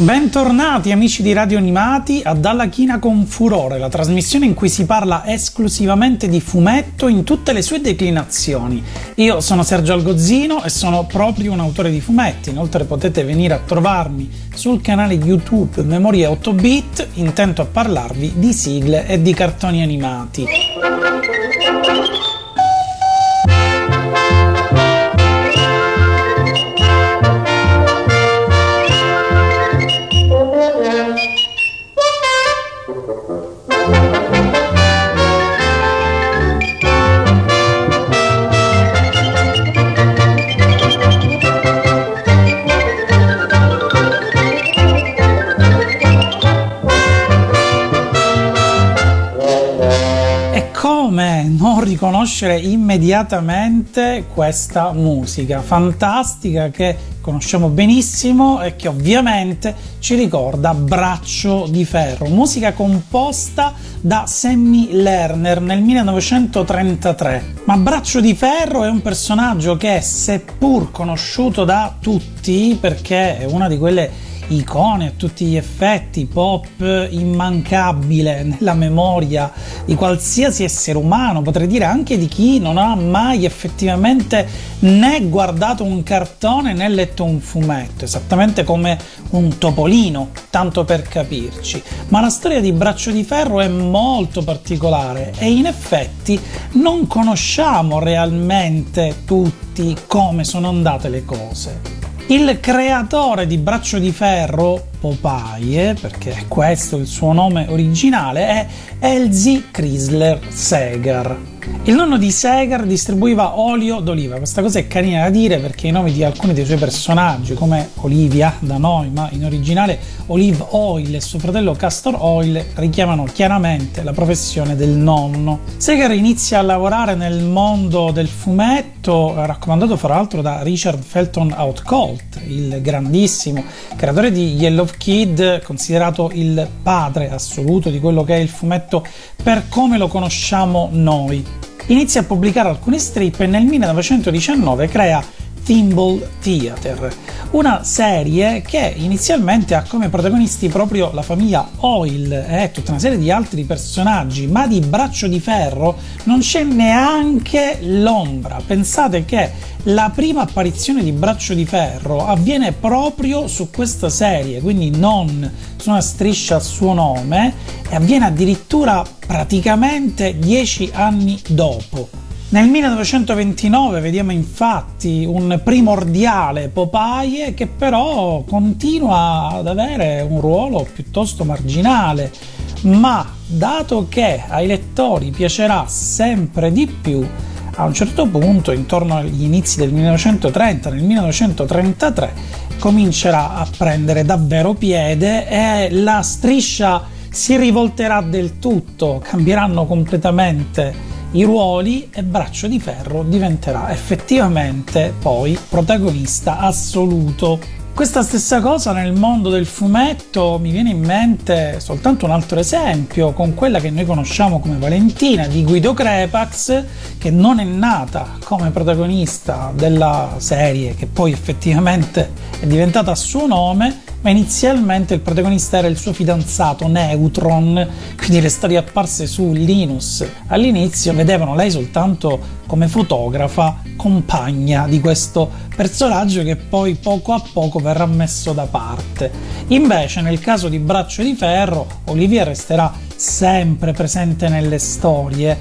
Bentornati amici di Radio Animati a Dalla China con Furore, la trasmissione in cui si parla esclusivamente di fumetto in tutte le sue declinazioni. Io sono Sergio Algozzino e sono proprio un autore di fumetti, inoltre potete venire a trovarmi sul canale YouTube Memorie 8 bit, intento a parlarvi di sigle e di cartoni animati. Riconoscere immediatamente questa musica fantastica che conosciamo benissimo e che ovviamente ci ricorda Braccio di Ferro, musica composta da Sammy Lerner nel 1933. Ma Braccio di Ferro è un personaggio che seppur conosciuto da tutti perché è una di quelle icone a tutti gli effetti, pop immancabile nella memoria di qualsiasi essere umano, potrei dire anche di chi non ha mai effettivamente né guardato un cartone né letto un fumetto, esattamente come un topolino, tanto per capirci. Ma la storia di Braccio di Ferro è molto particolare e in effetti non conosciamo realmente tutti come sono andate le cose. Il creatore di Braccio di Ferro, Popeye, perché è questo il suo nome originale, è Elsie Chrysler Segar. Il nonno di Segar distribuiva olio d'oliva, questa cosa è carina da dire perché i nomi di alcuni dei suoi personaggi, come Olivia da noi, ma in originale Olive Oil e suo fratello Castor Oil, richiamano chiaramente la professione del nonno. Segar inizia a lavorare nel mondo del fumetto, raccomandato fra l'altro da Richard Felton Outcolt, il grandissimo creatore di Yellow Kid, considerato il padre assoluto di quello che è il fumetto per come lo conosciamo noi. Inizia a pubblicare alcune strip e nel 1919 crea Thimble Theater, una serie che inizialmente ha come protagonisti proprio la famiglia Oil e tutta una serie di altri personaggi, ma di Braccio di Ferro non c'è neanche l'ombra. Pensate che la prima apparizione di Braccio di Ferro avviene proprio su questa serie, quindi non su una striscia a suo nome, e avviene addirittura praticamente dieci anni dopo. Nel 1929 vediamo infatti un primordiale Popeye che però continua ad avere un ruolo piuttosto marginale, ma dato che ai lettori piacerà sempre di più, a un certo punto, intorno agli inizi del 1930, nel 1933, comincerà a prendere davvero piede e la striscia si rivolterà del tutto, cambieranno completamente i ruoli e Braccio di Ferro diventerà effettivamente poi protagonista assoluto. Questa stessa cosa nel mondo del fumetto mi viene in mente soltanto un altro esempio con quella che noi conosciamo come Valentina di Guido Crepax che non è nata come protagonista della serie che poi effettivamente è diventata a suo nome ma inizialmente il protagonista era il suo fidanzato Neutron, quindi le storie apparse su Linus all'inizio vedevano lei soltanto come fotografa compagna di questo personaggio che poi poco a poco verrà messo da parte. Invece nel caso di Braccio di Ferro, Olivia resterà sempre presente nelle storie,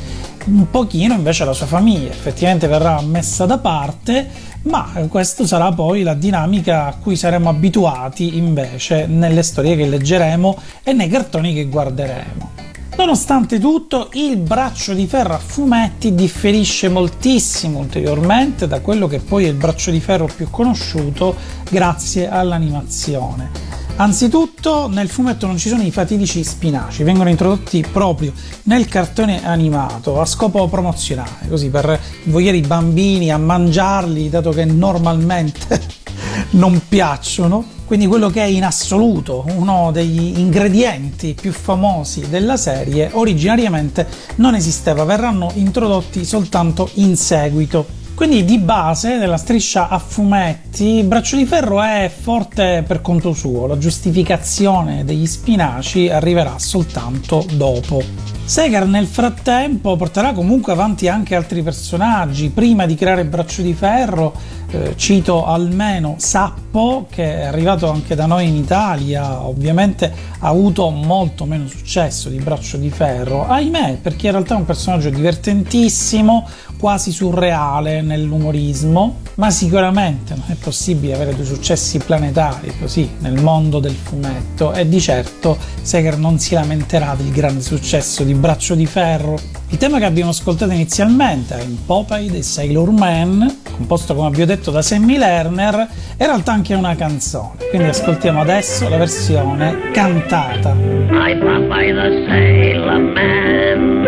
un pochino invece la sua famiglia effettivamente verrà messa da parte ma questa sarà poi la dinamica a cui saremo abituati invece nelle storie che leggeremo e nei cartoni che guarderemo. Nonostante tutto, il braccio di ferro a fumetti differisce moltissimo ulteriormente da quello che poi è il braccio di ferro più conosciuto grazie all'animazione. Anzitutto nel fumetto non ci sono i fatidici spinaci, vengono introdotti proprio nel cartone animato a scopo promozionale, così per invogliare i bambini a mangiarli, dato che normalmente non piacciono. Quindi quello che è in assoluto uno degli ingredienti più famosi della serie originariamente non esisteva, verranno introdotti soltanto in seguito. Quindi di base della striscia a fumetti, Braccio di Ferro è forte per conto suo, la giustificazione degli spinaci arriverà soltanto dopo. Segar nel frattempo porterà comunque avanti anche altri personaggi, prima di creare Braccio di Ferro eh, cito almeno Sappo che è arrivato anche da noi in Italia, ovviamente ha avuto molto meno successo di Braccio di Ferro, ahimè perché in realtà è un personaggio divertentissimo, quasi surreale nell'umorismo, ma sicuramente non è possibile avere due successi planetari così nel mondo del fumetto. E di certo Seger non si lamenterà del grande successo di Braccio di Ferro. Il tema che abbiamo ascoltato inizialmente in Popeye dei Sailor Man, composto come vi ho detto da Sammy Lerner, è in realtà anche una canzone, quindi ascoltiamo adesso la versione cantata. I Popeye the Sailor Man,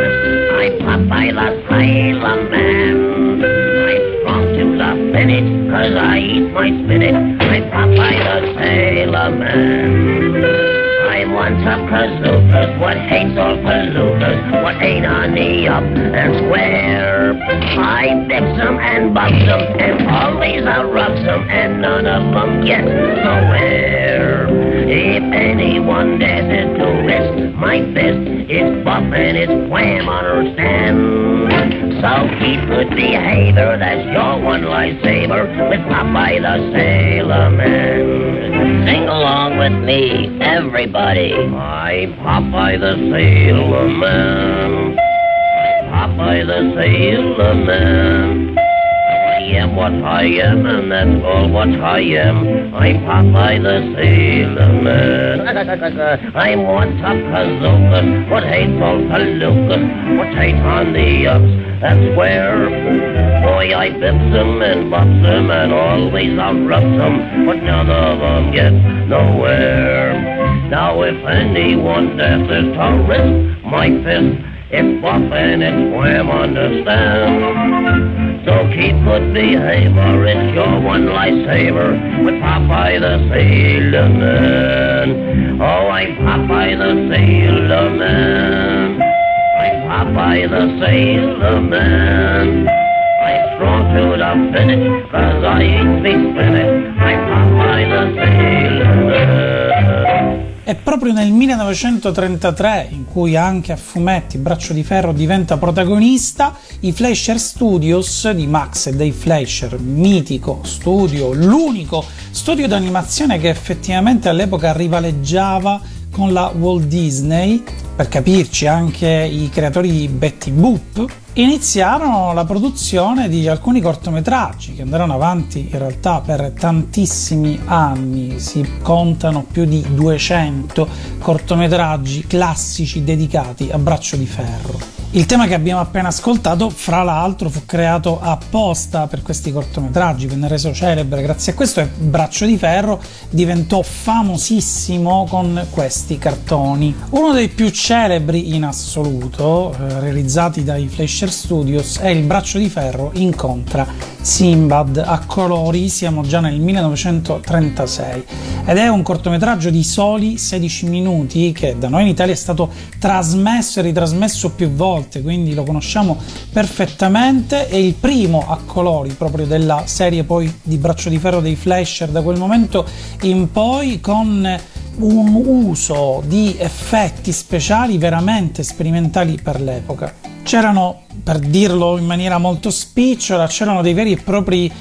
I Popeye the Sailor Man, I strong to the finish, cause I eat my spinach, I Popeye the Sailor Man. One top kazookas, what hates all palookas, what ain't on the up and square. I fix them and bust them, and always I rub them, and none of them get nowhere. If anyone dares to risk my fist, it's buff and it's wham, understand? So keep good behavior, that's your one lifesaver, with Popeye the Sailor Man. Sing along with me, everybody. I'm Popeye the Sailor Man. Popeye the Sailor Man. I am what I am, and that's all what I am. I'm Popeye the Sailor Man. I'm one top kazookas, what hates all palookas, what hates on the ups and where. Boy, I bips them and bops them and always outrubs them, but none of them get nowhere. Now if anyone dares to risk my fist, it's and it's wham, understand? So keep good behavior, it's your one lifesaver with Popeye the Sailor Man. Oh, I'm Popeye the Sailor Man. Popeye the Sailor Man. I'm strong to the finish, cause I eat me spinach. I'm Popeye the Sailor Man. È proprio nel 1933, in cui anche a fumetti Braccio di Ferro diventa protagonista, i Fleischer Studios di Max e dei Fleischer, mitico studio, l'unico studio d'animazione che effettivamente all'epoca rivaleggiava con la Walt Disney, per capirci anche i creatori di Betty Boop, iniziarono la produzione di alcuni cortometraggi che andarono avanti in realtà per tantissimi anni, si contano più di 200 cortometraggi classici dedicati a Braccio di Ferro. Il tema che abbiamo appena ascoltato, fra l'altro, fu creato apposta per questi cortometraggi, venne reso celebre grazie a questo e Braccio di Ferro diventò famosissimo con questi cartoni. Uno dei più celebri in assoluto, eh, realizzati dai Fleischer Studios, è Il Braccio di Ferro incontra Simbad a colori, siamo già nel 1936 ed è un cortometraggio di soli 16 minuti che da noi in Italia è stato trasmesso e ritrasmesso più volte quindi lo conosciamo perfettamente. È il primo a colori proprio della serie poi di Braccio di Ferro dei Flasher da quel momento in poi con un uso di effetti speciali veramente sperimentali per l'epoca. C'erano, per dirlo in maniera molto spicciola, c'erano dei veri e propri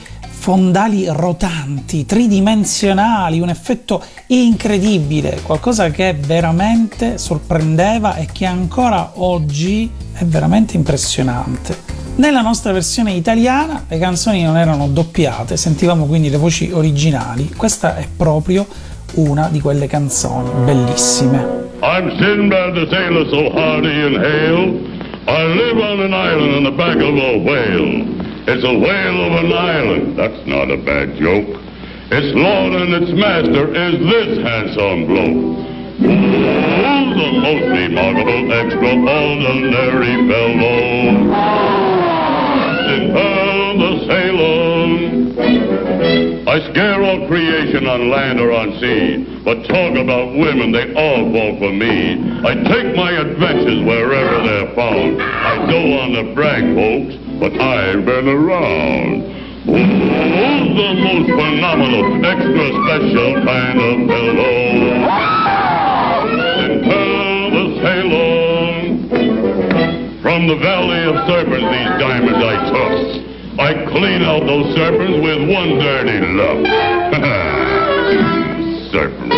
fondali rotanti, tridimensionali, un effetto incredibile, qualcosa che veramente sorprendeva e che ancora oggi è veramente impressionante. Nella nostra versione italiana le canzoni non erano doppiate, sentivamo quindi le voci originali. Questa è proprio una di quelle canzoni bellissime. I'm Sinbad the sailor so hardy and hale. I live on an island in the back of a whale. It's a whale of an island. That's not a bad joke. Its lord and its master is this handsome bloke. Who's the most remarkable, extraordinary fellow? I scare all creation on land or on sea, but talk about women, they all fall for me. I take my adventures wherever they're found. I don't want to brag, folks, but I've been around. Who's the most phenomenal, extra special kind of fellow? The from the Valley of Serpents, these diamonds I took. I clean out those serpents with one dirty look. Serpent.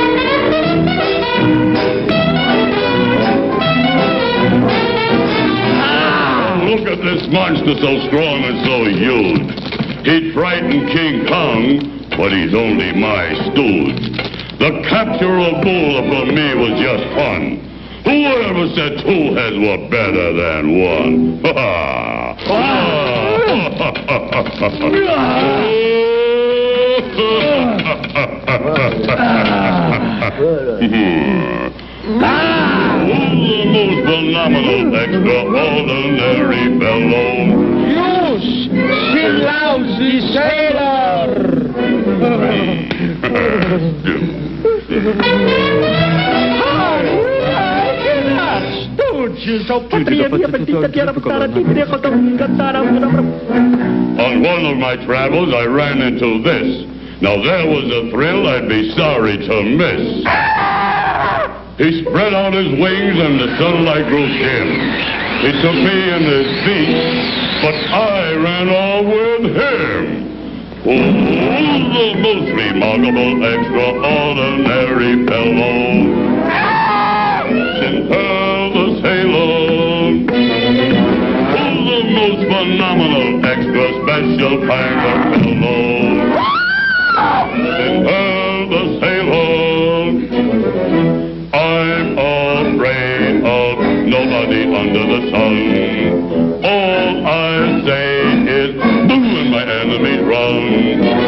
Ah, look at this monster so strong and so huge. He'd frighten King Kong, but he's only my stooge. The capture of Bula for me was just fun. Whoever said two heads were better than one? Ha ah. the most phenomenal, extraordinary fellow. Use, she lousy sailor. On one of my travels, I ran into this. Now, there was a thrill I'd be sorry to miss. He spread out his wings and the sunlight grew dim. He took me in his feet, but I ran all with him. Who's the most remarkable, extraordinary fellow? Sinbad phenomenal, extra special of fellow? Sinbad the sailor. I'm afraid of nobody under the sun. All I say is, boo, my enemies run.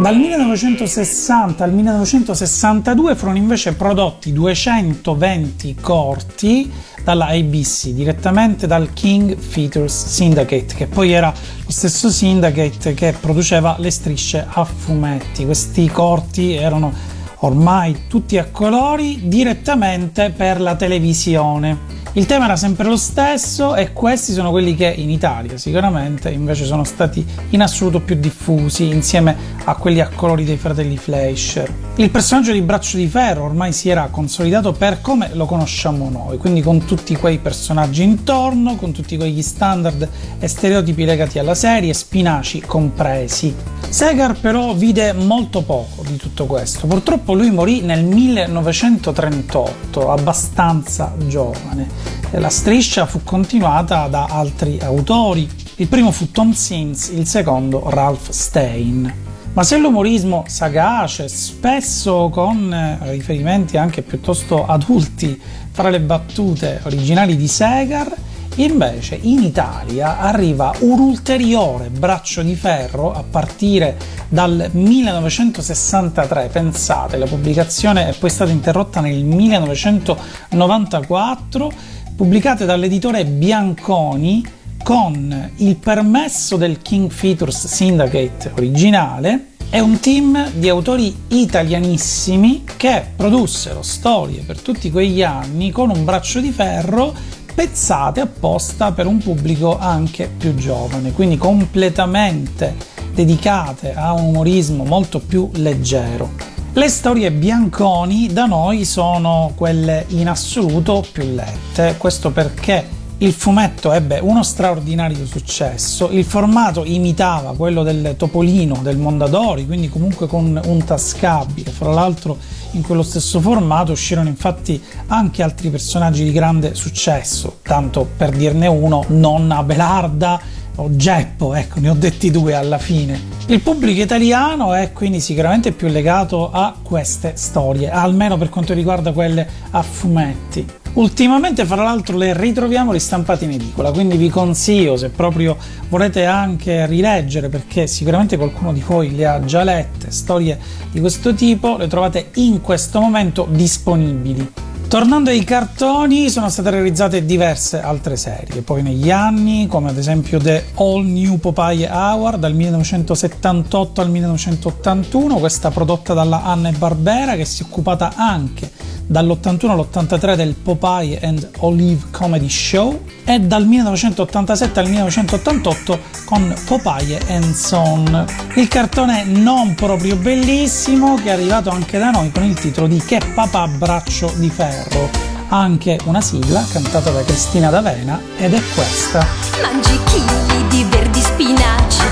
Dal 1960 al 1962 furono invece prodotti 220 corti dalla ABC, direttamente dal King Features Syndicate, che poi era lo stesso syndicate che produceva le strisce a fumetti. Questi corti erano ormai tutti a colori direttamente per la televisione. Il tema era sempre lo stesso e questi sono quelli che in Italia sicuramente invece sono stati in assoluto più diffusi insieme a quelli a colori dei fratelli Fleischer. Il personaggio di Braccio di Ferro ormai si era consolidato per come lo conosciamo noi, quindi con tutti quei personaggi intorno, con tutti quegli standard e stereotipi legati alla serie, spinaci compresi. Segar però vide molto poco di tutto questo, purtroppo lui morì nel 1938, abbastanza giovane. La striscia fu continuata da altri autori, il primo fu Tom Sims, il secondo Ralph Stein. Ma se l'umorismo sagace, spesso con eh, riferimenti anche piuttosto adulti fra le battute originali di Segar, invece in Italia arriva un ulteriore braccio di ferro a partire dal 1963. Pensate, la pubblicazione è poi stata interrotta nel 1994, pubblicate dall'editore Bianconi con il permesso del King Features Syndicate originale è un team di autori italianissimi che produssero storie per tutti quegli anni con un braccio di ferro pezzate apposta per un pubblico anche più giovane, quindi completamente dedicate a un umorismo molto più leggero. Le storie Bianconi da noi sono quelle in assoluto più lette, questo perché il fumetto ebbe uno straordinario successo, il formato imitava quello del Topolino del Mondadori, quindi comunque con un tascabile. Fra l'altro in quello stesso formato uscirono infatti anche altri personaggi di grande successo, tanto per dirne uno, nonna Belarda o Geppo, ecco, ne ho detti due alla fine. Il pubblico italiano è quindi sicuramente più legato a queste storie, almeno per quanto riguarda quelle a fumetti. Ultimamente, fra l'altro, le ritroviamo ristampate in edicola, quindi vi consiglio, se proprio volete anche rileggere, perché sicuramente qualcuno di voi le ha già lette, storie di questo tipo, le trovate in questo momento disponibili. Tornando ai cartoni, sono state realizzate diverse altre serie, poi negli anni, come ad esempio The All New Popeye Hour dal 1978 al 1981, questa prodotta dalla Anne Barbera che si è occupata anche dall'81 all'83 del Popeye and Olive Comedy Show e dal 1987 al 1988 con Popeye and Son. Il cartone non proprio bellissimo che è arrivato anche da noi con il titolo di Che papà braccio di ferro. Anche una sigla cantata da Cristina D'Avena ed è questa. Mangi chili di verdi spinaci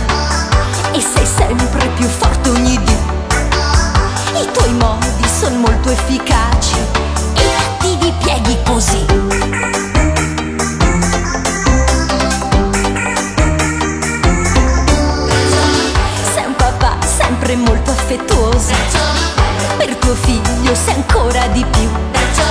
e sei sempre più forte ogni dì. I tuoi modi sono molto efficaci e cattivi pieghi così. Sei un papà sempre molto affettuoso. Per tuo figlio sei ancora di più.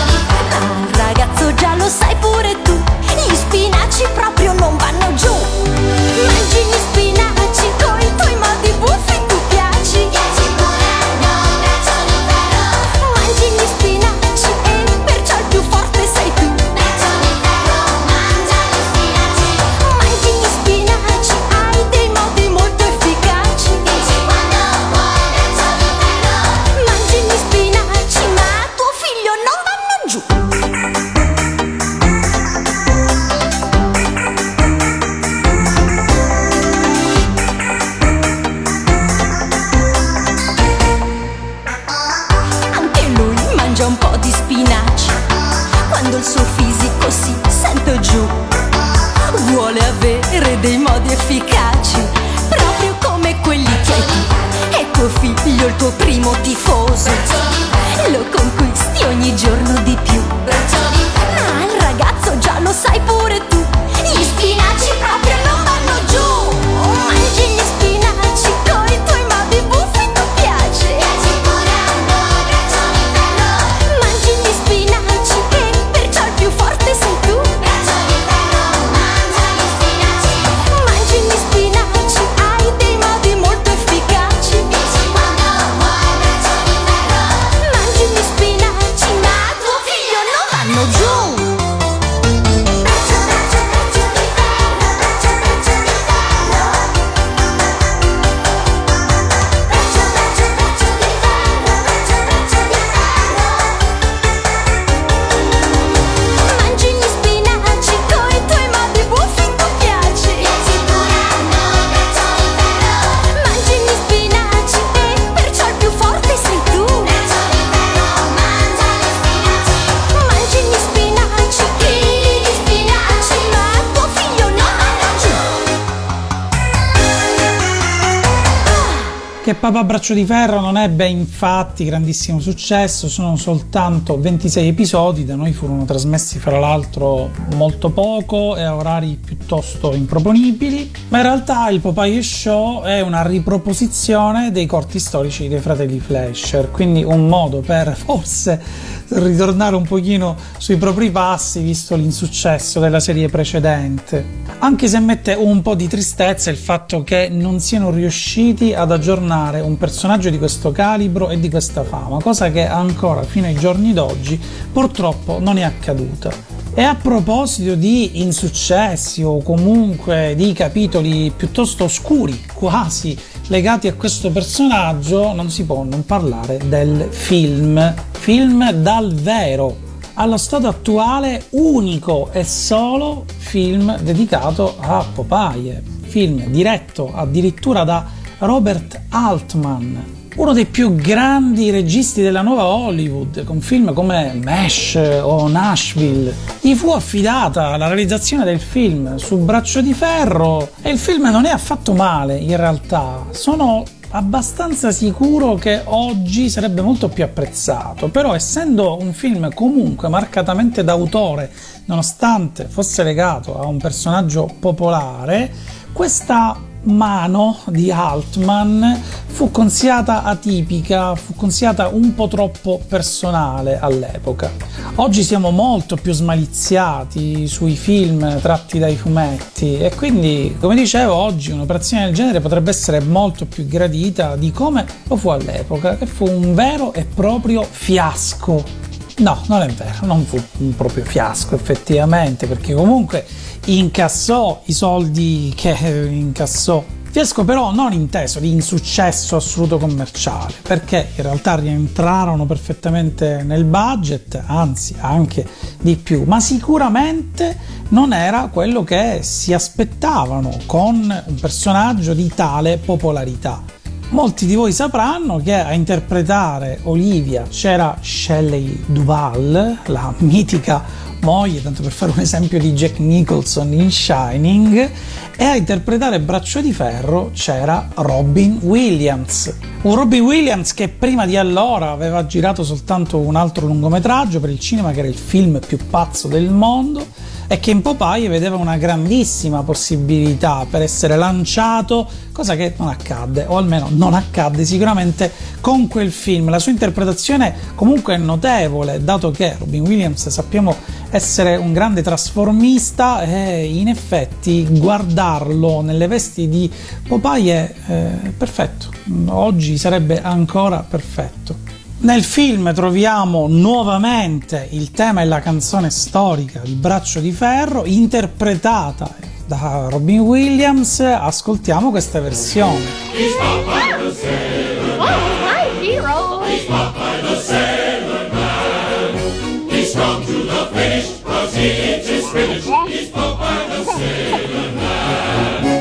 Papà Braccio di Ferro non ebbe infatti grandissimo successo, sono soltanto 26 episodi, da noi furono trasmessi fra l'altro molto poco e a orari piuttosto improponibili, ma in realtà il Popeye Show è una riproposizione dei corti storici dei fratelli Flasher, quindi un modo per forse ritornare un pochino sui propri passi visto l'insuccesso della serie precedente. Anche se mette un po' di tristezza il fatto che non siano riusciti ad aggiornare un personaggio di questo calibro e di questa fama, cosa che ancora fino ai giorni d'oggi purtroppo non è accaduta. E a proposito di insuccessi o comunque di capitoli piuttosto oscuri, quasi legati a questo personaggio, non si può non parlare del film. Film dal vero, allo stato attuale unico e solo film dedicato a Popeye. Film diretto addirittura da Robert Altman, uno dei più grandi registi della nuova Hollywood, con film come Mesh o Nashville. Gli fu affidata la realizzazione del film su Braccio di Ferro e il film non è affatto male in realtà. Sono abbastanza sicuro che oggi sarebbe molto più apprezzato, però essendo un film comunque marcatamente d'autore, nonostante fosse legato a un personaggio popolare, questa mano di Altman fu considerata atipica, fu considerata un po' troppo personale all'epoca. Oggi siamo molto più smaliziati sui film tratti dai fumetti e quindi, come dicevo, oggi un'operazione del genere potrebbe essere molto più gradita di come lo fu all'epoca, che fu un vero e proprio fiasco No, non è vero, non fu un proprio fiasco effettivamente, perché comunque incassò i soldi che incassò. Fiasco però non inteso di insuccesso assoluto commerciale, perché in realtà rientrarono perfettamente nel budget, anzi anche di più, ma sicuramente non era quello che si aspettavano con un personaggio di tale popolarità. Molti di voi sapranno che a interpretare Olivia c'era Shelley Duval, la mitica moglie, tanto per fare un esempio di Jack Nicholson in Shining, e a interpretare Braccio di Ferro c'era Robin Williams. Un Robin Williams che prima di allora aveva girato soltanto un altro lungometraggio per il cinema che era il film più pazzo del mondo e che in Popeye vedeva una grandissima possibilità per essere lanciato, cosa che non accadde, o almeno non accadde sicuramente con quel film. La sua interpretazione comunque è notevole, dato che Robin Williams sappiamo essere un grande trasformista e in effetti guardarlo nelle vesti di Popeye è eh, perfetto. Oggi sarebbe ancora perfetto. Nel film troviamo nuovamente il tema e la canzone storica Il braccio di ferro, interpretata da Robin Williams. Ascoltiamo questa versione.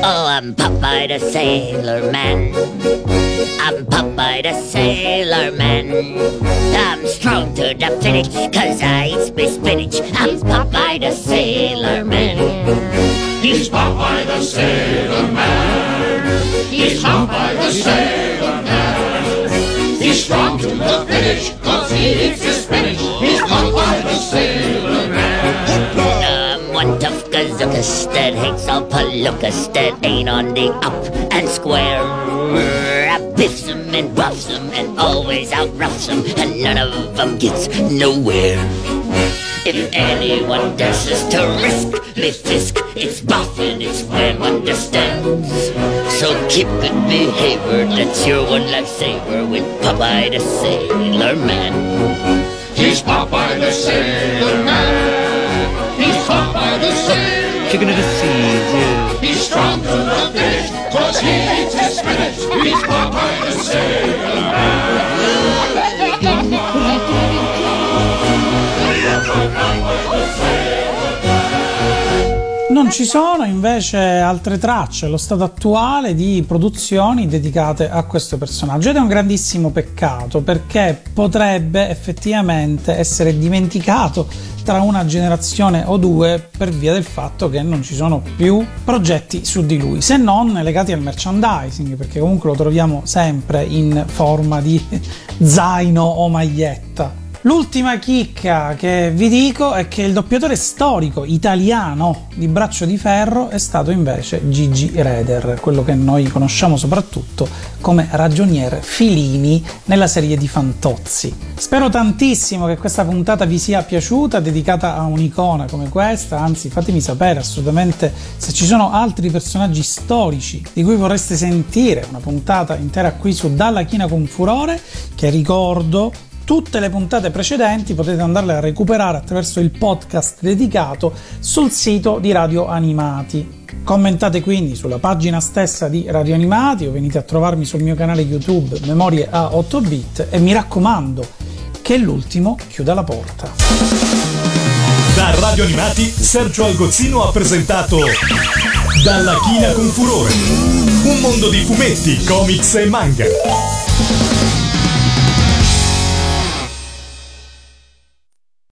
Oh, I'm Popeye the Sailor Man. I'm Popeye the Sailor Man. I'm strong to the finish, cause I eat my spinach. I'm Popeye the Sailor Man. He's Popeye the Sailor Man. He's Popeye the Sailor Man. He's strong to the finish, cause he eats his spinach. He's Popeye the Sailor Man. One tough gazookas that hates all palookas that ain't on the up and square. I biffs them and buffs 'em and always outroughs 'em, and none of 'em gets nowhere. If anyone dares to risk me fisk, it's Buffin, it's Wham understands. So keep good behavior, that's your one lifesaver with Popeye the Sailor Man. He's Popeye the Sailor Man. He's Popeye the Sailor Man. of the seas, yeah. He's strong to the finish, cause he eats his spinach. He's Popeye the Sailor Non ci sono invece altre tracce allo stato attuale di produzioni dedicate a questo personaggio ed è un grandissimo peccato perché potrebbe effettivamente essere dimenticato tra una generazione o due per via del fatto che non ci sono più progetti su di lui, se non legati al merchandising, perché comunque lo troviamo sempre in forma di zaino o maglietta. L'ultima chicca che vi dico è che il doppiatore storico italiano di Braccio di Ferro è stato invece Gigi Reder, quello che noi conosciamo soprattutto come ragioniere Filini nella serie di Fantozzi. Spero tantissimo che questa puntata vi sia piaciuta, dedicata a un'icona come questa, anzi fatemi sapere assolutamente se ci sono altri personaggi storici di cui vorreste sentire una puntata intera qui su Dalla China con Furore, che ricordo Tutte le puntate precedenti potete andarle a recuperare attraverso il podcast dedicato sul sito di Radio Animati. Commentate quindi sulla pagina stessa di Radio Animati o venite a trovarmi sul mio canale YouTube Memorie a 8 bit e mi raccomando che l'ultimo chiuda la porta. Da Radio Animati Sergio Algozzino ha presentato Dalla China con Furore. Un mondo di fumetti, comics e manga.